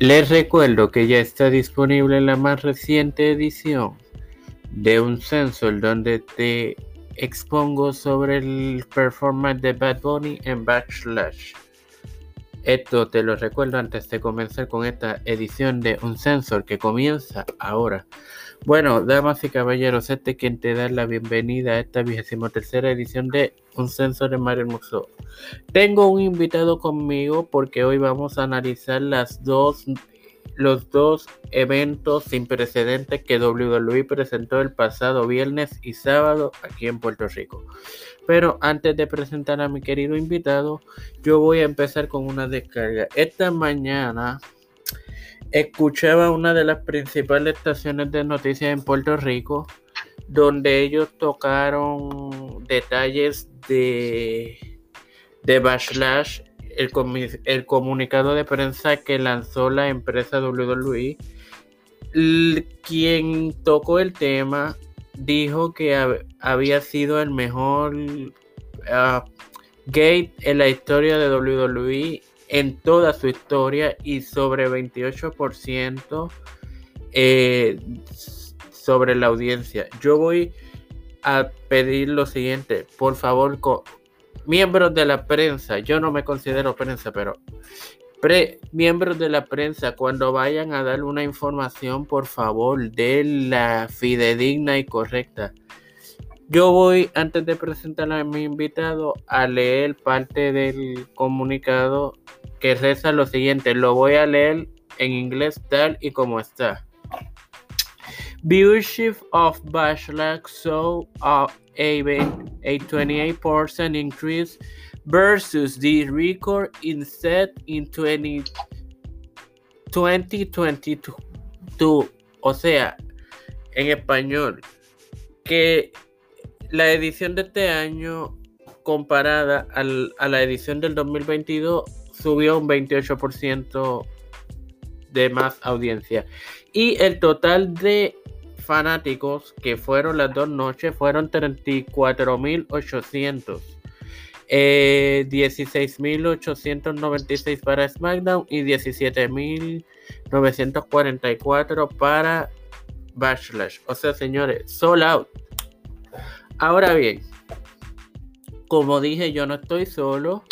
Les recuerdo que ya está disponible la más reciente edición de un sensor donde te expongo sobre el performance de Bad Bunny en Backslash. Esto te lo recuerdo antes de comenzar con esta edición de un sensor que comienza ahora. Bueno, damas y caballeros, este es quien te da la bienvenida a esta vigésima tercera edición de Un Sensor de Mario Museo. Tengo un invitado conmigo porque hoy vamos a analizar las dos, los dos eventos sin precedentes que WWE presentó el pasado viernes y sábado aquí en Puerto Rico. Pero antes de presentar a mi querido invitado, yo voy a empezar con una descarga. Esta mañana escuchaba una de las principales estaciones de noticias en Puerto Rico, donde ellos tocaron detalles de, de Backlash, el, el comunicado de prensa que lanzó la empresa WWE. Quien tocó el tema dijo que había sido el mejor uh, gate en la historia de WWE en toda su historia y sobre 28% eh, sobre la audiencia. Yo voy a pedir lo siguiente, por favor, miembros de la prensa, yo no me considero prensa, pero miembros de la prensa, cuando vayan a dar una información, por favor, de la fidedigna y correcta. Yo voy, antes de presentar a mi invitado, a leer parte del comunicado que reza lo siguiente. Lo voy a leer en inglés tal y como está. Viewership of Bachelor saw a, a 28% increase versus the record in set in 20, 2022. O sea, en español, que la edición de este año comparada a la edición del 2022 subió un 28% de más audiencia. Y el total de fanáticos que fueron las dos noches fueron 34.800. 16.896 eh, para SmackDown y 17.944 para Backlash. O sea, señores, sold out. Ahora bien, como dije, yo no estoy solo.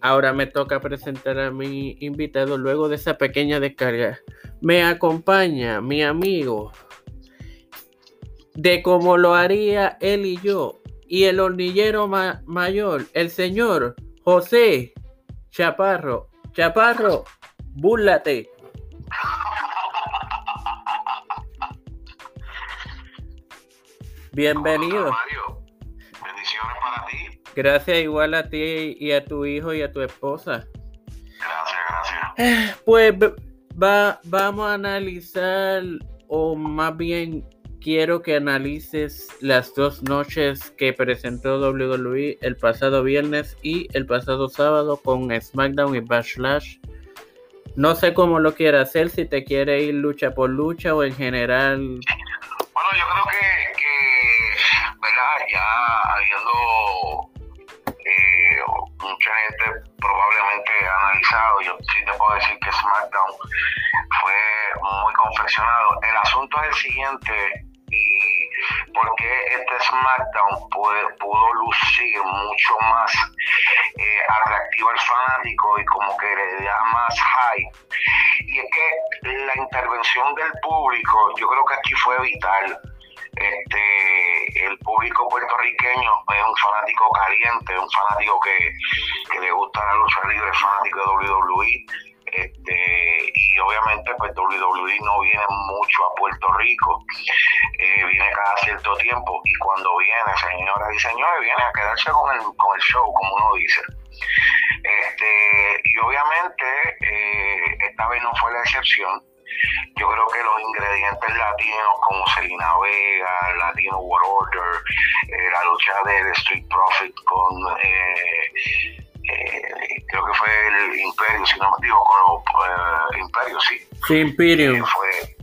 Ahora me toca presentar a mi invitado luego de esa pequeña descarga. Me acompaña mi amigo de cómo lo haría él y yo. Y el hornillero mayor, el señor José Chaparro. Chaparro, búrlate. Bienvenido. Bendiciones para ti. Gracias igual a ti y a tu hijo y a tu esposa. Gracias, gracias. Pues va, vamos a analizar, o más bien quiero que analices las dos noches que presentó WWE el pasado viernes y el pasado sábado con SmackDown y Backlash. No sé cómo lo quiere hacer, si te quiere ir lucha por lucha o en general. Bueno, yo creo que, ¿verdad? Ya habiendo mucha gente probablemente analizado, yo sí te puedo decir que SmackDown fue muy confeccionado. El asunto es el siguiente, porque este SmackDown pudo, lucir mucho más eh, atractivo al fanático y como que le da más hype. Y es que la intervención del público, yo creo que aquí fue vital este el público puertorriqueño es un fanático caliente, un fanático que, le gusta la lucha libre, fanático de WWE. Este, y obviamente pues WWE no viene mucho a Puerto Rico, eh, viene cada cierto tiempo y cuando viene, señoras y señores, viene a quedarse con el, con el show, como uno dice. Este, y obviamente eh, esta vez no fue la excepción yo creo que los ingredientes latinos como Selena Vega, Latino World Order, eh, la lucha de Street Profit con, eh, Imperio, si no me digo, con los Imperios, sí. Sí, Imperium. fue,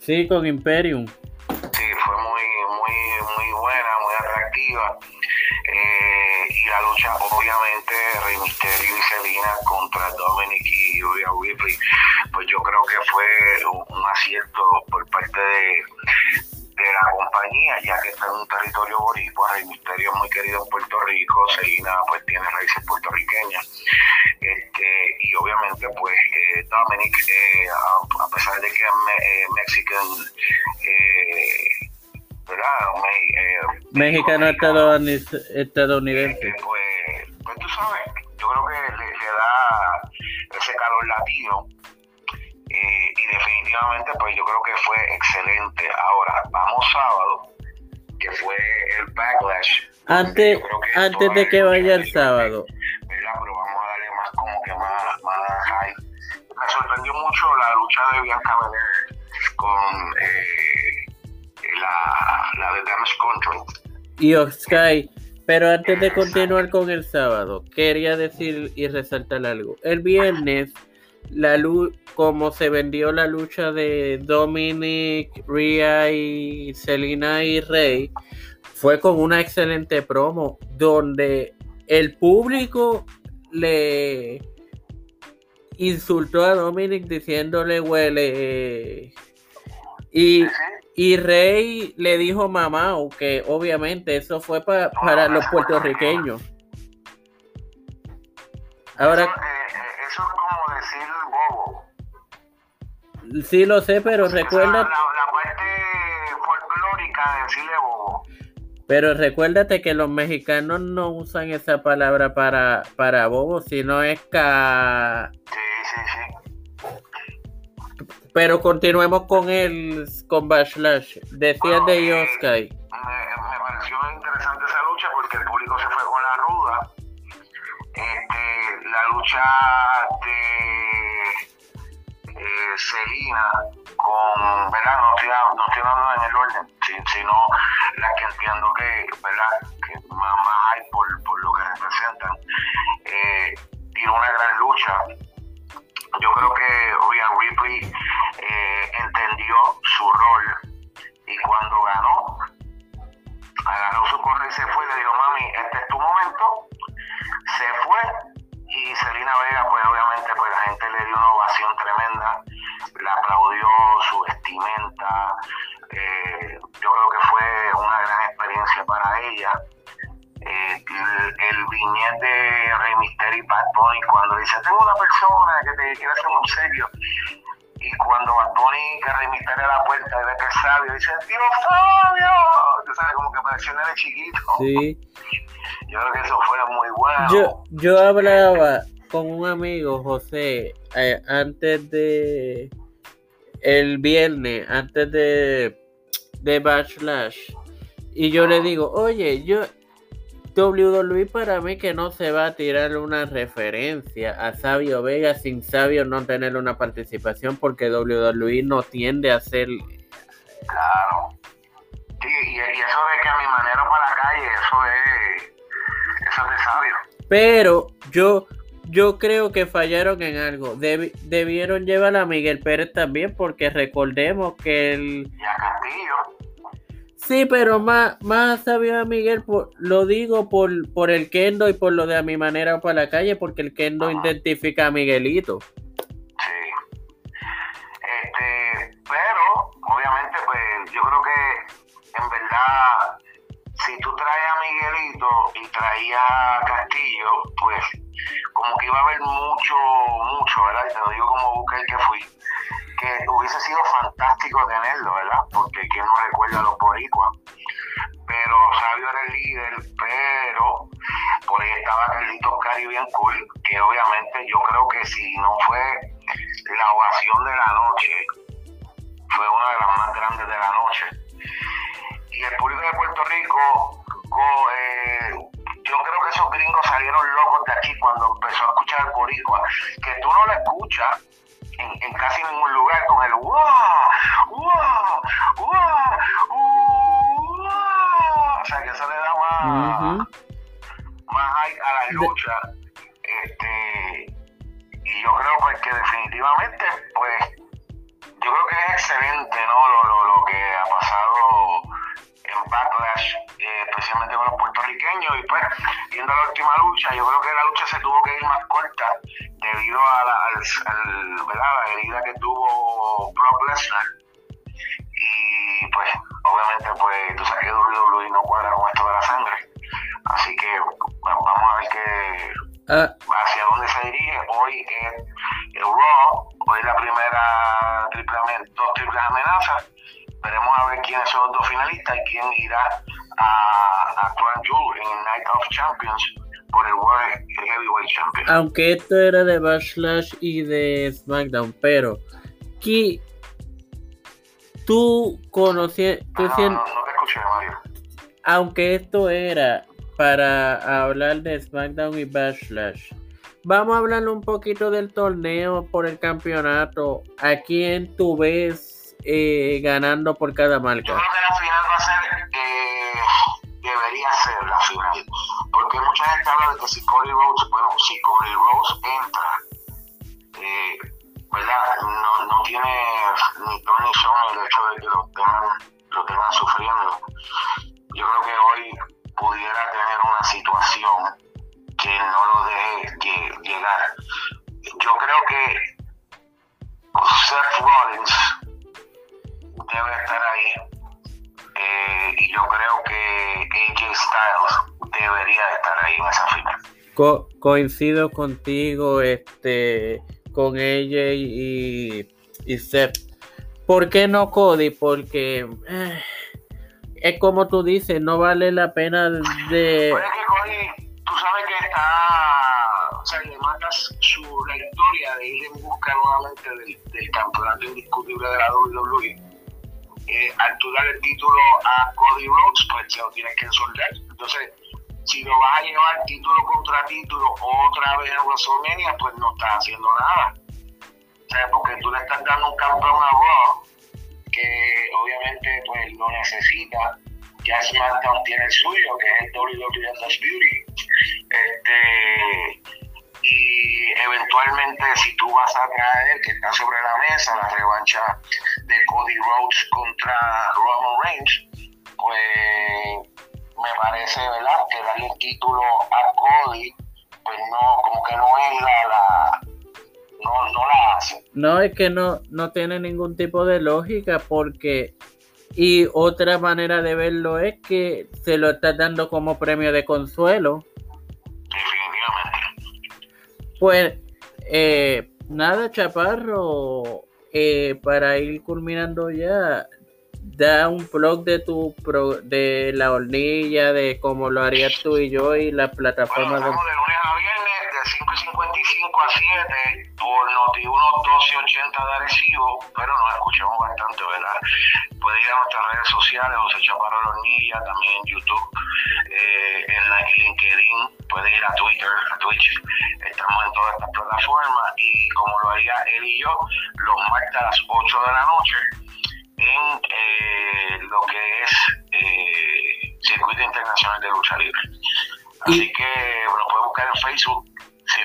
Sí, con Imperium. Sí, fue muy, muy, muy buena, muy atractiva. y la lucha obviamente, Rey Mysterio y Selena contra Dominic y Rhea Ripley, pues yo creo que fue un, acierto por parte de, compañía, ya que está en un territorio boricua, Rey Misterio es muy querido en Puerto Rico, Selena pues tiene raíces puertorriqueñas, este, y obviamente pues eh, Dominic, eh, a, pesar de que es me, eh, mexican, ¿verdad? mexicano estadounidense. pues, pues tú sabes, yo creo que le, le da ese calor latino definitivamente pues yo creo que fue excelente. Ahora, vamos sábado, que fue el backlash. Antes, antes de que vaya el sábado. ¿verdad? Pero vamos a darle más como que más, más Me sorprendió mucho la lucha de Bianca Belair con eh, la, la de Damage Control. Y Sky. Pero antes de continuar con el sábado, quería decir y resaltar algo. El viernes la como se vendió la lucha de Dominic, Rhea y Selina y Rey, fue con una excelente promo donde el público le insultó a Dominic diciéndole huele y, y Rey le dijo mamá, que obviamente eso fue para los puertorriqueños. Ahora, Sí lo sé, pero recuerda... La, parte folclórica de decirle bobo. Pero recuérdate que los mexicanos no usan esa palabra para, para bobo, sino es ca... Sí, sí, sí. Pero continuemos con el con Bashlash. Decías de Yoskai. Me, me, pareció interesante esa lucha porque el público se fue con la ruda. Este, la lucha de Selina con, ¿verdad? No estoy, no estoy hablando en el orden, sino las que entiendo que, ¿verdad? Que más, vestimenta, eh, yo creo que fue una gran experiencia para ella. Eh, el, el viñete de Rey Mysterio y Bad Bunny cuando dice, tengo una persona que te quiere hacer un serio, y cuando Bad Bunny que Rey Mysterio a la puerta y ve que es sabio, dice, ¡Tío Fabio! Tú sabes, como que pareció un chiquito. Sí. Yo creo que eso fue muy bueno. Yo, yo hablaba con un amigo, José, eh, antes de el viernes, antes de, de Backlash, y yo le digo, oye, yo WWE para mí que no se va a tirar una referencia a Sabio Vega sin Sabio no tener una participación porque WWE no tiende a hacer claro. Sí, y, y, eso de que a mi manera para la calle eso es pero yo, yo creo que fallaron en algo. debieron llevar a Miguel Pérez también, porque recordemos que el. Y a Castillo. Sí, pero más, más sabio a Miguel, lo digo por, por el Kendo y por lo de a mi manera para la calle, porque el Kendo identifica a Miguelito. Sí. Este, pero, obviamente, pues yo creo que en verdad si tú traes a Miguelito y traías a Castillo, pues como que iba a haber mucho, mucho, ¿verdad? Y te lo digo como busqué que fui, que hubiese sido fantástico tenerlo, ¿verdad? Porque quién no recuerda a los boricuas. Pero Sabio era el líder, pero por ahí estaba Carlitos Caribbean Cool, que obviamente yo creo que si no fue la ovación de la noche, fue una de las más grandes de la noche y el público de Puerto Rico, eh, yo creo que esos gringos salieron locos de aquí cuando empezó a escuchar el boricua, que tú no lo escuchas en, casi ningún lugar con el wow, wow, wow, o sea que eso le da más, más a la lucha, este, y yo creo pues que definitivamente pues yo creo que es excelente ¿no? lo, lo, lo que ha pasado en Backlash, eh, especialmente con los puertorriqueños. Y pues, viendo la última lucha, yo creo que la lucha se tuvo que ir más corta debido a la, al, ¿verdad? la herida que tuvo Brock Lesnar. Y pues, obviamente, pues tú sabes que WWE no cuadra con esto de la sangre. Así que vamos a ver qué, ah. hacia dónde se dirige. Hoy es el Raw, hoy es la primera triple, dos triples amenazas Veremos a ver quiénes son los dos finalistas y quién irá a, a Jewel en Night of Champions por el World Heavyweight Champion. Aunque esto era de Backlash y de SmackDown, pero ¿qué, tú conocías... no, no, no te escuché, Mario. Aunque esto era para hablar de SmackDown y Backlash. Vamos a hablar un poquito del torneo por el campeonato. ¿A quién tú ves eh, ganando por cada marca? Yo creo que la final va a ser, eh, debería ser la final, porque mucha gente habla de que si Cody Rhodes, bueno, si Cody Rhodes entra, y yo creo que AJ Styles debería estar ahí en esa final. coincido contigo, este, con AJ y, y Seth. ¿Por qué no Cody? Porque eh, es como tú dices, no vale la pena de... Pues es que Cody, tú sabes que está, o sea, le matas su, la historia de ir en busca nuevamente del, del campeonato indiscutible de la WWE al tú dar el título a Cody Rhodes, pues se lo tienes que soldar. Entonces, si lo vas a llevar título contra título otra vez en WrestleMania, pues no estás haciendo nada. O sea, porque tú le estás dando un campeón a Raw que obviamente pues lo necesita. Ya SmackDown tiene el suyo, que es el WWE Beauty. Este, y eventualmente si tú vas a traer que está sobre la mesa la revancha de Cody Rhodes contra Roman Reigns pues me parece verdad que darle el título a Cody pues no como que no es la, la no, no la hace. No es que no no tiene ningún tipo de lógica porque y otra manera de verlo es que se lo está dando como premio de consuelo pues eh, nada, Chaparro, eh, para ir culminando ya, da un blog de tu de la hornilla, de cómo lo harías tú y yo y la plataforma. de... lunes a viernes, de 5 y 55 a 7, por Noti 1 1280 de Arecibo, pero nos escuchamos bastante, ¿verdad? Puede ir a nuestras redes sociales, José Chaparro la hornilla, también en YouTube, eh, en LinkedIn puede ir a Twitter, a Twitch, estamos en todas estas plataformas y como lo haría él y yo, los martes a las 8 de la noche en eh, lo que es eh, Circuito Internacional de Lucha Libre. Así que lo puedes buscar en Facebook,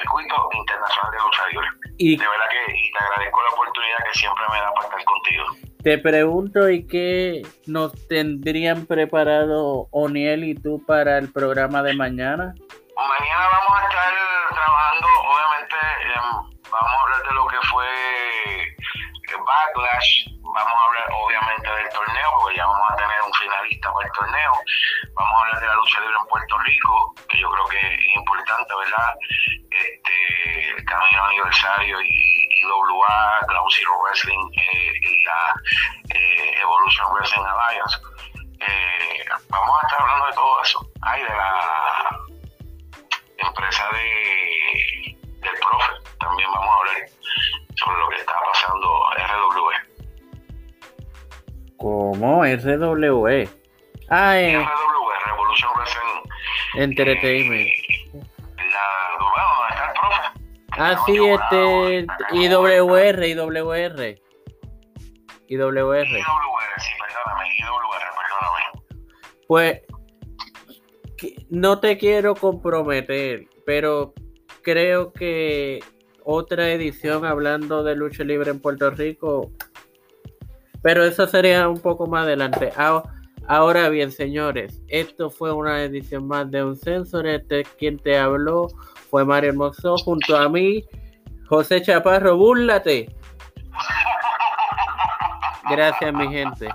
Circuito Internacional de Lucha Libre. Y, de verdad que y te agradezco la oportunidad que siempre me da para estar contigo. Te pregunto, ¿y qué nos tendrían preparado Oniel y tú para el programa de mañana? Mañana vamos a estar trabajando, obviamente, vamos a hablar de lo que fue el Backlash, vamos a hablar obviamente del torneo, porque ya vamos a el torneo, vamos a hablar de la lucha libre en Puerto Rico, que yo creo que es importante, ¿verdad? Este, el camino aniversario y IWA, Ground Zero Wrestling eh, y la eh, Evolution Wrestling Alliance. Eh, vamos a estar hablando de todo eso. Hay de la empresa de, del profe, también vamos a hablar sobre lo que está pasando RW. ¿Cómo? RW. Ah, eh. RW, Revolution Wrestling Entertainment. la, está el profe. Ah, sí, este. IWR, IWR. IWR. IWR, sí, perdóname, IWR, perdóname. Pues no te quiero comprometer, pero creo que otra edición hablando de lucha libre en Puerto Rico, pero eso sería un poco más adelante. Ahora bien, señores, esto fue una edición más de un sensor. Este quien te habló fue Mario Hermoso junto a mí, José Chaparro, búrlate. Gracias, mi gente.